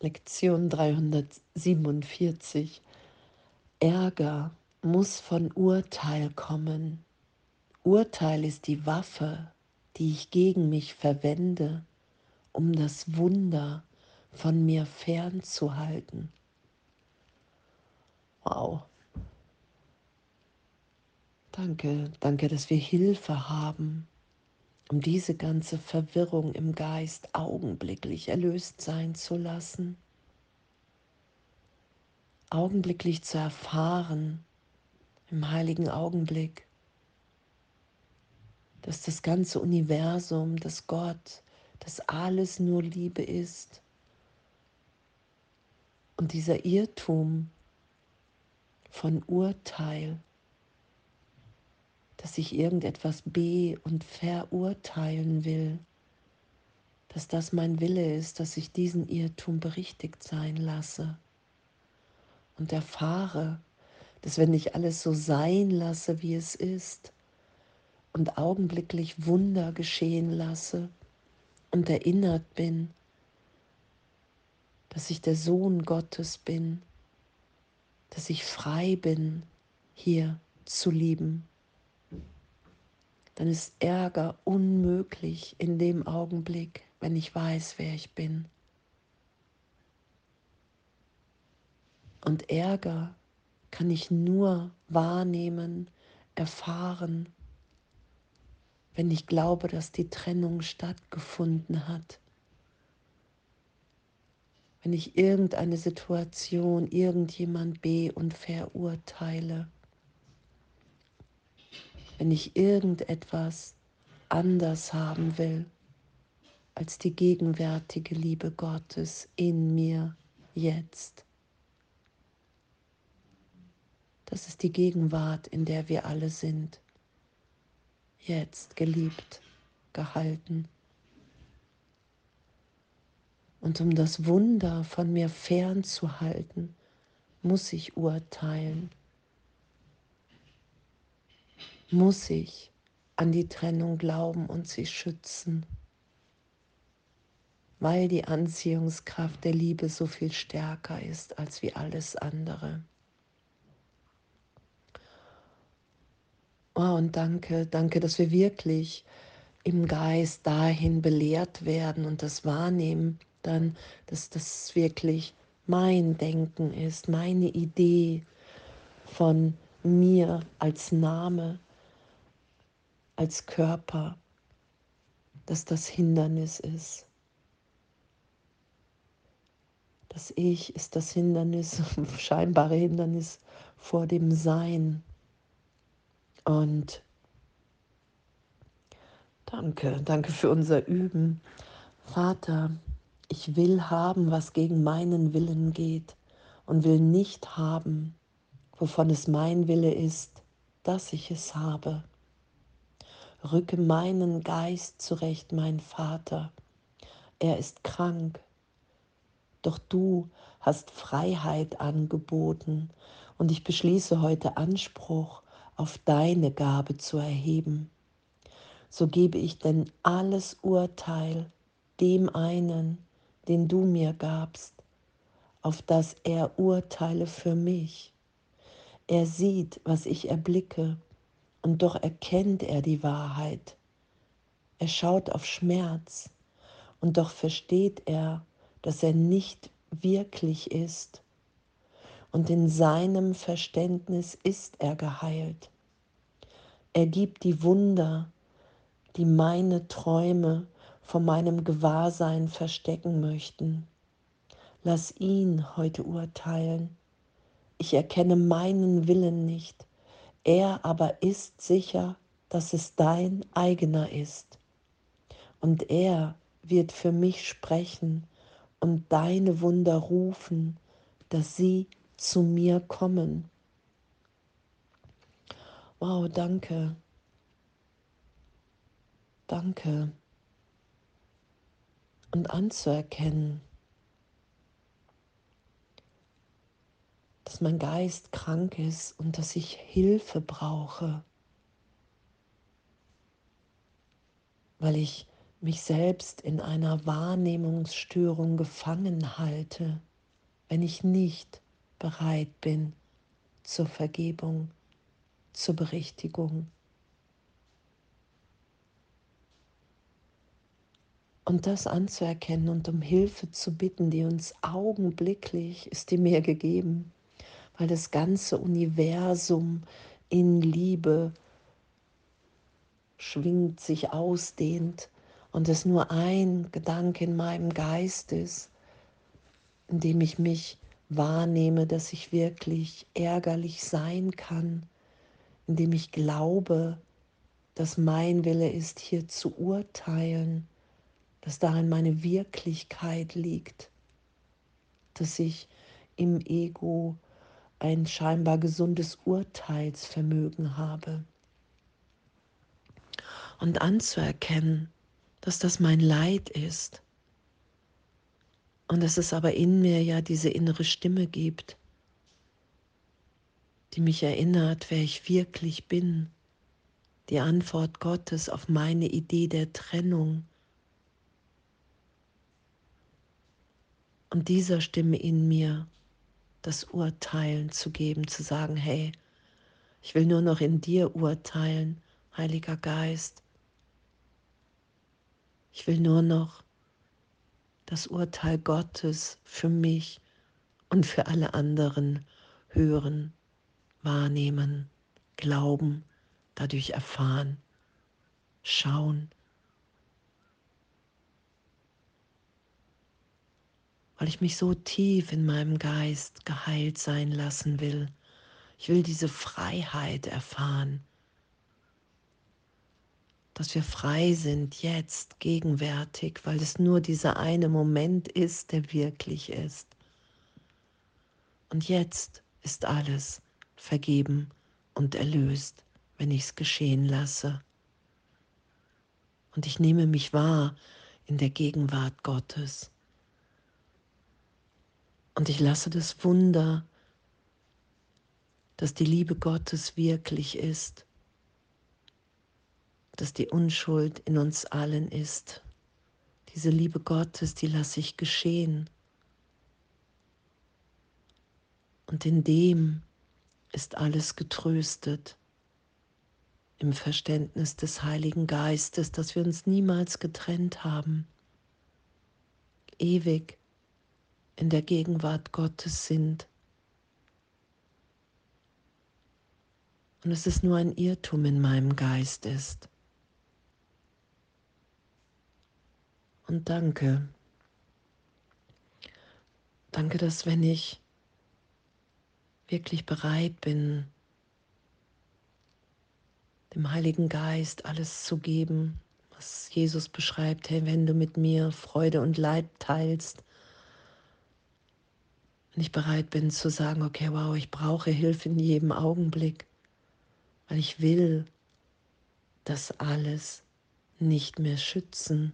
Lektion 347. Ärger muss von Urteil kommen. Urteil ist die Waffe, die ich gegen mich verwende, um das Wunder von mir fernzuhalten. Wow. Danke, danke, dass wir Hilfe haben, um diese ganze Verwirrung im Geist augenblicklich erlöst sein zu lassen, augenblicklich zu erfahren, im heiligen Augenblick, dass das ganze Universum, dass Gott, dass alles nur Liebe ist. Und dieser Irrtum von Urteil, dass ich irgendetwas be- und verurteilen will, dass das mein Wille ist, dass ich diesen Irrtum berichtigt sein lasse. Und erfahre, dass wenn ich alles so sein lasse, wie es ist, und augenblicklich Wunder geschehen lasse und erinnert bin, dass ich der Sohn Gottes bin, dass ich frei bin, hier zu lieben dann ist Ärger unmöglich in dem Augenblick, wenn ich weiß, wer ich bin. Und Ärger kann ich nur wahrnehmen, erfahren, wenn ich glaube, dass die Trennung stattgefunden hat. Wenn ich irgendeine Situation, irgendjemand be- und verurteile wenn ich irgendetwas anders haben will als die gegenwärtige Liebe Gottes in mir jetzt. Das ist die Gegenwart, in der wir alle sind. Jetzt geliebt, gehalten. Und um das Wunder von mir fernzuhalten, muss ich urteilen muss ich an die Trennung glauben und sie schützen, weil die Anziehungskraft der Liebe so viel stärker ist als wie alles andere. Oh, und danke, danke, dass wir wirklich im Geist dahin belehrt werden und das wahrnehmen, dann, dass das wirklich mein Denken ist, meine Idee von mir als Name, als Körper, dass das Hindernis ist. Das Ich ist das Hindernis, scheinbare Hindernis vor dem Sein. Und danke, danke für unser Üben. Vater, ich will haben, was gegen meinen Willen geht und will nicht haben, wovon es mein Wille ist, dass ich es habe. Rücke meinen Geist zurecht, mein Vater. Er ist krank. Doch du hast Freiheit angeboten und ich beschließe heute Anspruch auf deine Gabe zu erheben. So gebe ich denn alles Urteil dem einen, den du mir gabst, auf das er urteile für mich. Er sieht, was ich erblicke und doch erkennt er die Wahrheit. Er schaut auf Schmerz und doch versteht er, dass er nicht wirklich ist. Und in seinem Verständnis ist er geheilt. Er gibt die Wunder, die meine Träume vor meinem Gewahrsein verstecken möchten. Lass ihn heute urteilen. Ich erkenne meinen Willen nicht er aber ist sicher, dass es dein eigener ist. Und er wird für mich sprechen und deine Wunder rufen, dass sie zu mir kommen. Wow, danke. Danke. Und anzuerkennen, dass mein Geist krank ist und dass ich Hilfe brauche, weil ich mich selbst in einer Wahrnehmungsstörung gefangen halte, wenn ich nicht bereit bin zur Vergebung, zur Berichtigung. Und das anzuerkennen und um Hilfe zu bitten, die uns augenblicklich ist die mir gegeben, weil das ganze Universum in Liebe schwingt, sich ausdehnt und es nur ein Gedanke in meinem Geist ist, in dem ich mich wahrnehme, dass ich wirklich ärgerlich sein kann, indem ich glaube, dass mein Wille ist, hier zu urteilen, dass darin meine Wirklichkeit liegt, dass ich im Ego ein scheinbar gesundes Urteilsvermögen habe. Und anzuerkennen, dass das mein Leid ist und dass es aber in mir ja diese innere Stimme gibt, die mich erinnert, wer ich wirklich bin, die Antwort Gottes auf meine Idee der Trennung. Und dieser Stimme in mir das Urteilen zu geben, zu sagen, hey, ich will nur noch in dir urteilen, Heiliger Geist. Ich will nur noch das Urteil Gottes für mich und für alle anderen hören wahrnehmen, glauben, dadurch erfahren, schauen. Weil ich mich so tief in meinem Geist geheilt sein lassen will. Ich will diese Freiheit erfahren, dass wir frei sind jetzt, gegenwärtig, weil es nur dieser eine Moment ist, der wirklich ist. Und jetzt ist alles vergeben und erlöst, wenn ich es geschehen lasse. Und ich nehme mich wahr in der Gegenwart Gottes. Und ich lasse das Wunder, dass die Liebe Gottes wirklich ist, dass die Unschuld in uns allen ist. Diese Liebe Gottes, die lasse ich geschehen. Und in dem ist alles getröstet im Verständnis des Heiligen Geistes, dass wir uns niemals getrennt haben, ewig in der Gegenwart Gottes sind. Und es ist nur ein Irrtum in meinem Geist ist. Und danke. Danke, dass wenn ich wirklich bereit bin, dem Heiligen Geist alles zu geben, was Jesus beschreibt, hey, wenn du mit mir Freude und Leid teilst, wenn ich bereit bin zu sagen, okay, wow, ich brauche Hilfe in jedem Augenblick, weil ich will das alles nicht mehr schützen,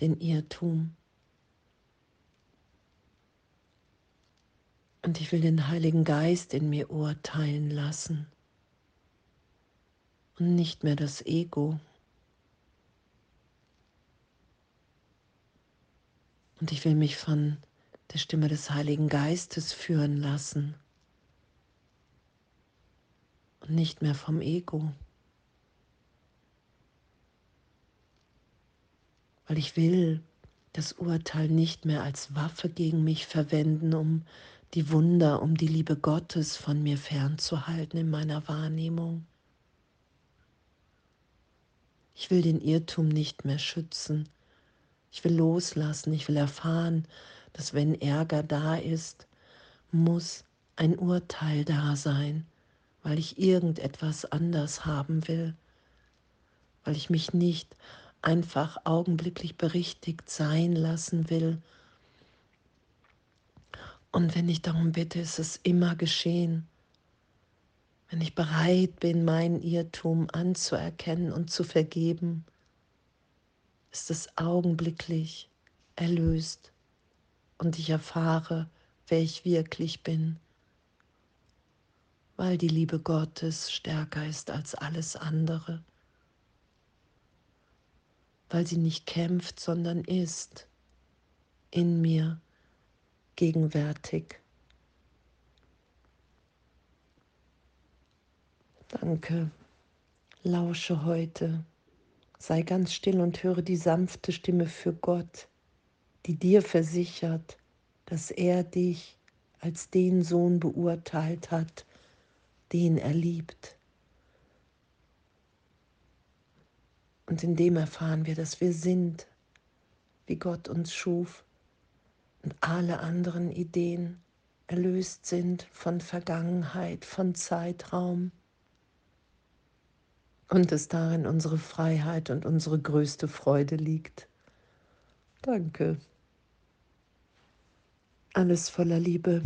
den Irrtum. Und ich will den Heiligen Geist in mir urteilen lassen und nicht mehr das Ego. Und ich will mich von der Stimme des Heiligen Geistes führen lassen und nicht mehr vom Ego. Weil ich will das Urteil nicht mehr als Waffe gegen mich verwenden, um die Wunder, um die Liebe Gottes von mir fernzuhalten in meiner Wahrnehmung. Ich will den Irrtum nicht mehr schützen. Ich will loslassen. Ich will erfahren, dass wenn Ärger da ist, muss ein Urteil da sein, weil ich irgendetwas anders haben will, weil ich mich nicht einfach augenblicklich berichtigt sein lassen will, und wenn ich darum bitte, ist es immer geschehen. Wenn ich bereit bin, meinen Irrtum anzuerkennen und zu vergeben, ist es augenblicklich erlöst und ich erfahre, wer ich wirklich bin, weil die Liebe Gottes stärker ist als alles andere. weil sie nicht kämpft, sondern ist in mir gegenwärtig. Danke, lausche heute, sei ganz still und höre die sanfte Stimme für Gott, die dir versichert, dass er dich als den Sohn beurteilt hat, den er liebt. Und in dem erfahren wir, dass wir sind, wie Gott uns schuf und alle anderen Ideen erlöst sind von Vergangenheit, von Zeitraum und es darin unsere Freiheit und unsere größte Freude liegt. Danke. Alles voller Liebe.